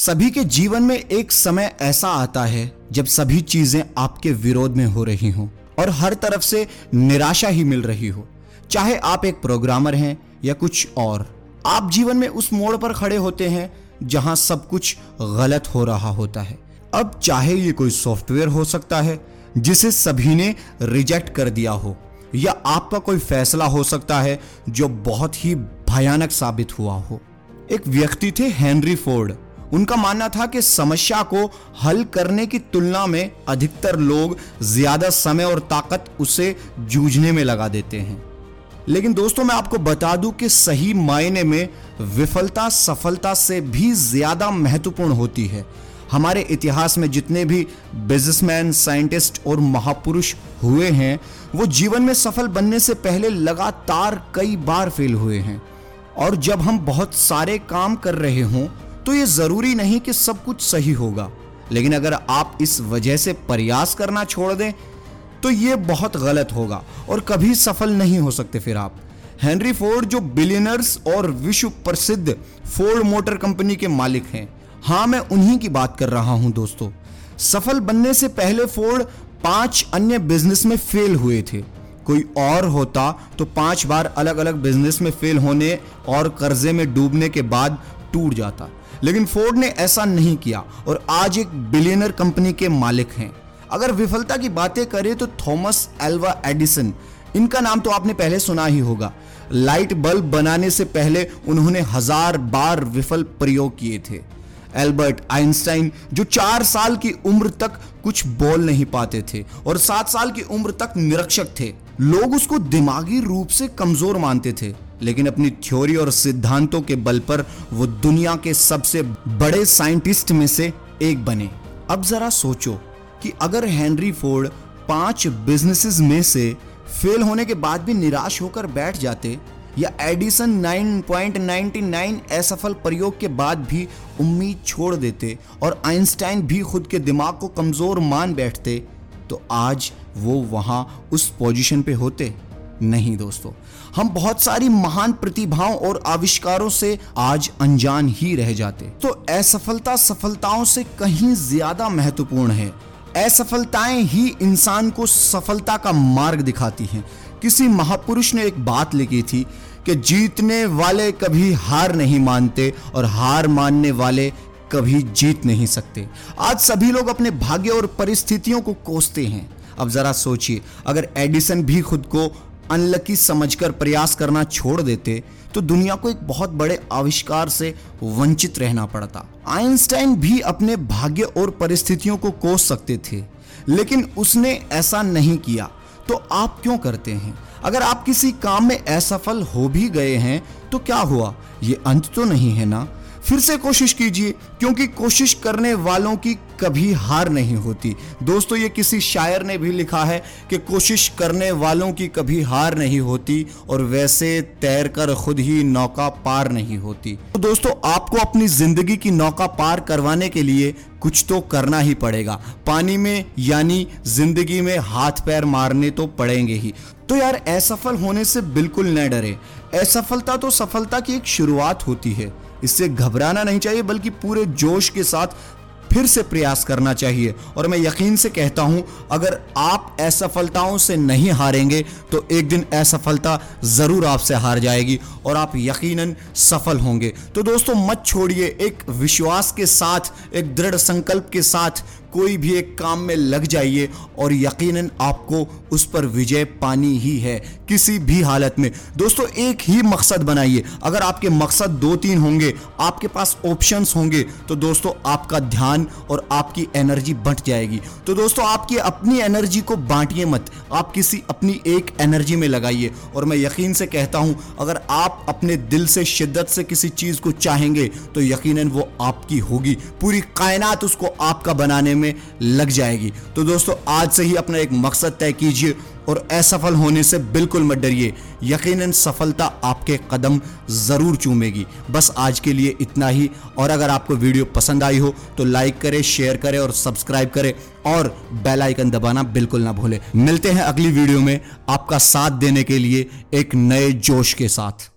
सभी के जीवन में एक समय ऐसा आता है जब सभी चीज़ें आपके विरोध में हो रही हों और हर तरफ़ से निराशा ही मिल रही हो। चाहे आप एक प्रोग्रामर हैं या कुछ और, आप जीवन में उस मोड़ पर खड़े होते हैं जहाँ सब कुछ गलत हो रहा होता है। अब चाहे ये कोई सॉफ्टवेयर हो सकता है जिसे सभी ने रिजेक्ट कर दिया हो, या आपका कोई फैसला हो सकता है जो बहुत ही भयानक साबित हुआ हो। एक व्यक्ति थे हेनरी फोर्ड। उनका मानना था कि समस्या को हल करने की तुलना में अधिकतर लोग ज़्यादा समय और ताकत उसे जूझने में लगा देते हैं। लेकिन दोस्तों, मैं आपको बता दूँ कि सही मायने में विफलता सफलता से भी ज़्यादा महत्वपूर्ण होती है। हमारे इतिहास में जितने भी बिजनेसमैन साइंटिस्ट और महापुरुष हुए हैं, वो जीवन में सफल बनने से पहले लगातार कई बार फेल हुए हैं। और जब हम बहुत सारे काम कर रहे हों तो ये ज़रूरी नहीं कि सब कुछ सही होगा। लेकिन अगर आप इस वजह से प्रयास करना छोड़ दें तो ये बहुत गलत होगा और कभी सफल नहीं हो सकते फिर आप। हेनरी फोर्ड, जो बिलियनर्स और विश्व प्रसिद्ध फोर्ड मोटर कंपनी के मालिक हैं। हाँ मैं उन्हीं की बात कर रहा हूँ दोस्तों। सफल बनने से पहले फोर्ड पाँच अन्य बिज़नेस में फेल हुए थे। कोई और होता तो पाँच बार अलग अलग बिज़नेस में फेल होने और कर्जे में डूबने के बाद टूट जाता। लेकिन फोर्ड ने ऐसा नहीं किया और आज एक बिलियनर कंपनी के मालिक हैं। अगर विफलता की बातें करें तो थॉमस एल्वा एडिसन, इनका नाम तो आपने पहले सुना ही होगा। लाइट बल्ब बनाने से पहले उन्होंने हज़ार बार विफल प्रयोग किए थे। एल्बर्ट आइंस्टाइन, जो चार साल की उम्र तक कुछ बोल नहीं पाते थे और सात साल की उम्र तक निरक्षक थे, लोग उसको दिमागी रूप से कमज़ोर मानते थे। लेकिन अपनी थ्योरी और सिद्धांतों के बल पर वो दुनिया के सबसे बड़े साइंटिस्ट में से एक बने। अब जरा सोचो कि अगर हेनरी फोर्ड पाँच बिजनेसेस में से फेल होने के बाद भी निराश होकर बैठ जाते या एडिसन 9.99 असफल प्रयोग के बाद भी उम्मीद छोड़ देते और आइंस्टाइन भी खुद के दिमाग को कमज़ोर मान बैठते तो आज वो वहाँ उस पोजीशन पे होते। नहीं दोस्तों। हम बहुत सारी महान प्रतिभाओं और आविष्कारों से आज अनजान ही रह जाते। तो असफलता सफलताओं से कहीं ज़्यादा महत्वपूर्ण है। असफलताएँ ही इंसान को सफलता का मार्ग दिखाती हैं। किसी महापुरुष ने एक बात लिखी थी कि जीतने वाले कभी हार नहीं मानते और हार मानने वाले कभी जीत नहीं सकते। आज सभी लोग अपने भाग्य और परिस्थितियों को कोसते हैं। अब जरा सोचिए, अगर एडिसन भी खुद को अनलकी समझकर प्रयास करना छोड़ देते तो दुनिया को एक बहुत बड़े आविष्कार से वंचित रहना पड़ता। आइंस्टाइन भी अपने भाग्य और परिस्थितियों को कोस सकते थे, लेकिन उसने ऐसा नहीं किया। तो आप क्यों करते हैं? अगर आप किसी काम में असफल हो भी गए हैं तो क्या हुआ? ये अंत तो नहीं है ना? फिर से कोशिश कीजिए, क्योंकि कोशिश करने वालों की कभी हार नहीं होती। दोस्तों, ये किसी शायर ने भी लिखा है कि कोशिश करने वालों की कभी हार नहीं होती और वैसे तैर कर खुद ही नौका पार नहीं होती। तो दोस्तों, आपको अपनी ज़िंदगी की नौका पार करवाने के लिए कुछ तो करना ही पड़ेगा। पानी में, यानी ज़िंदगी में हाथ पैर मारने तो पड़ेंगे ही। तो यार, असफल होने से बिल्कुल न डरे। असफलता तो सफलता की एक शुरुआत होती है। इससे घबराना नहीं चाहिए, बल्कि पूरे जोश के साथ फिर से प्रयास करना चाहिए। और मैं यकीन से कहता हूँ, अगर आप असफलताओं से नहीं हारेंगे तो एक दिन असफलता ज़रूर आपसे हार जाएगी और आप यकीनन सफल होंगे। तो दोस्तों, मत छोड़िए, एक विश्वास के साथ, एक दृढ़ संकल्प के साथ कोई भी एक काम में लग जाइए और यकीनन आपको उस पर विजय पानी ही है, किसी भी हालत में। दोस्तों, एक ही मकसद बनाइए। अगर आपके मकसद दो तीन होंगे, आपके पास ऑप्शंस होंगे तो दोस्तों, आपका ध्यान और आपकी एनर्जी बंट जाएगी। तो दोस्तों, आपकी अपनी एनर्जी को बांटिए मत। आप किसी अपनी एक एनर्जी में लगाइए। और मैं यकीन से कहता हूँ, अगर आप अपने दिल से, शिद्दत से किसी चीज़ को चाहेंगे तो यकीनन वो आपकी होगी। पूरी कायनात उसको आपका बनाने में लग जाएगी। तो दोस्तों, आज से ही अपना एक मकसद तय कीजिए और असफल होने से बिल्कुल मत डरिए। यकीनन सफलता आपके कदम ज़रूर चूमेगी। बस आज के लिए इतना ही। और अगर आपको वीडियो पसंद आई हो तो लाइक करें, शेयर करें और सब्सक्राइब करें और बेल आइकन दबाना बिल्कुल ना भूलें। मिलते हैं अगली वीडियो में आपका साथ देने के लिए एक नए जोश के साथ।